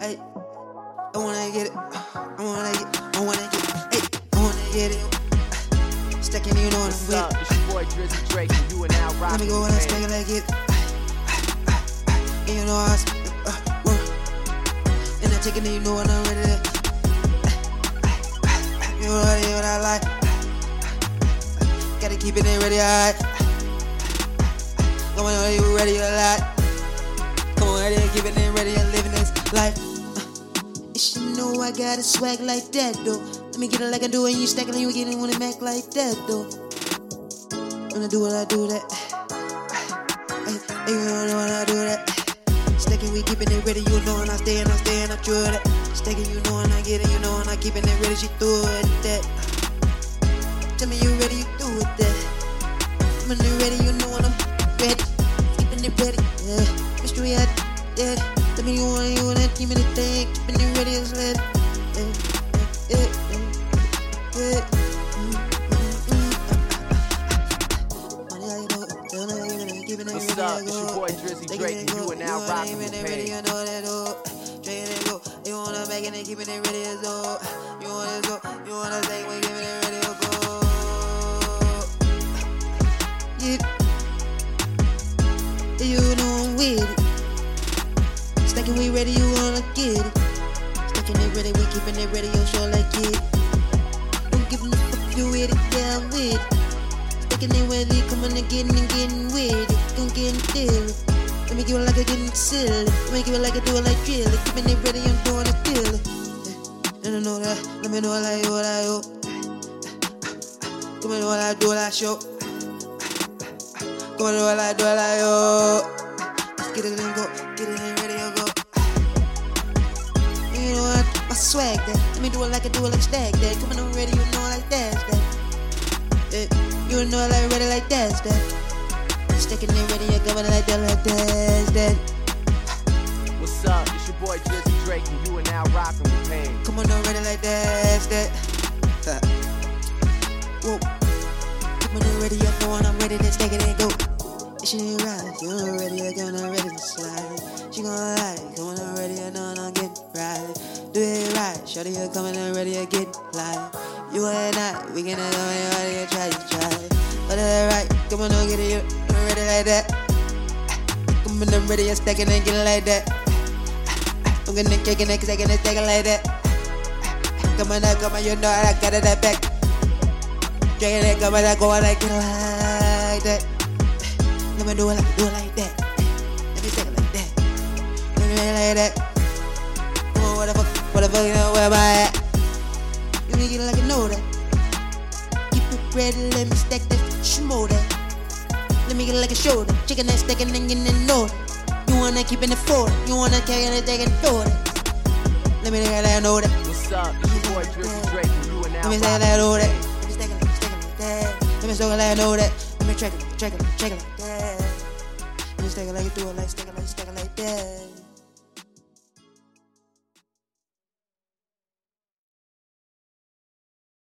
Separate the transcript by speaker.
Speaker 1: Hey, I wanna get it. I wanna get.
Speaker 2: I
Speaker 1: wanna
Speaker 2: get.
Speaker 1: Hey, I wanna get it. Stacking it on What's the whip.
Speaker 2: It's your boy Drizzy Drake, and you and I
Speaker 1: rock.
Speaker 2: Let
Speaker 1: me go and
Speaker 2: I
Speaker 1: stack it like it. And you know I speak, uh, work. And I take it, and you know what I'm ready to. Uh, you know what I like. Gotta keep it in ready, alright. Come on, are you ready or not? Come on, ready, keep it in ready, and living this life. I got a swag like that, though. Let me get it like I do, and you stack it, and you get it when it back like that, though. When I do it, I do that. Hey, you know when I do that. Stacking, we keeping it ready, you know, and I stay and I stay and I true that. Stacking, you know, and I get it, you know, and I keeping it ready, she threw it that. Tell me you ready, you do it that. When you ready, you know when I'm ready. Keeping it ready, yeah. Mystery at yeah. Tell me you want, you want that, keeping it thing, keeping it ready as well.
Speaker 2: What's up? It's your boy Drizzy Drake, and you are now rocking
Speaker 1: keep
Speaker 2: with
Speaker 1: it
Speaker 2: me.
Speaker 1: you know that. Drinking it you wanna make it and keeping it ready as oh. You wanna go, you wanna take when keeping it ready to go. Yeah. You know I'm with it. Stacking we ready, you wanna get it. Stacking it ready, we keeping it ready, yo, sure like it. Don't give a fuck you with it, yeah, I'm with it. Stacking it ready, coming and getting and Give it like I getting silly. Give it like I do it like drill. Keeping it ready, I'm doing it feel it. And I know that. Let me know what I do, what I do. Come on, what I do, what I show. Come on, what I do, what I do. Let's get it and go, get it and ready to go. You know what? My swag that. Let me do it like I do it like stag that. Coming on ready, you know like that's that. You know like ready like that's that. Sticking it ready, you're coming like that like that's that.
Speaker 2: What's up? It's your boy Drizzy Drake, and you are now rocking with Pain.
Speaker 1: Come on, ready like that's that. Whoa. Come on, ready, you know when I'm ready to take it and go. She ain't right, you know ready, you're gonna ready to slide. She gonna lie, come on, ready, you know I'm get right. Do it right, shorty, you're coming and ready, you get live. You and I, we gonna go and ready, you try, you try. But right, come on, get it, you ready like that. Come on, I'm ready, you're stacking and getting like that. I'm kick it, cause I gonna take it like that. Come on, come on, you know I got it that back. Dragging it, come on, I go on like it like that. Let me do it like, do it like that. Let me take it like that. Let me it like that. On, what the fuck, what the fuck, you know, where am I at? Let me get it like I know that. Keep it ready, let me stack that schmo that. Let me get it like a shoulder. Chicken that sticking and getting in order. You wanna keep in the fort. You wanna carry it, take it, it. Let me let that know that.
Speaker 2: What's up? It's your boy Drizzy Drake, and you now
Speaker 1: Let me say
Speaker 2: rocking
Speaker 1: that, know that. Let me stack it, like that. Let me it like I. Let me track it, track it, track it like that. Let me stack it like you do it, like stack it like stack it like that.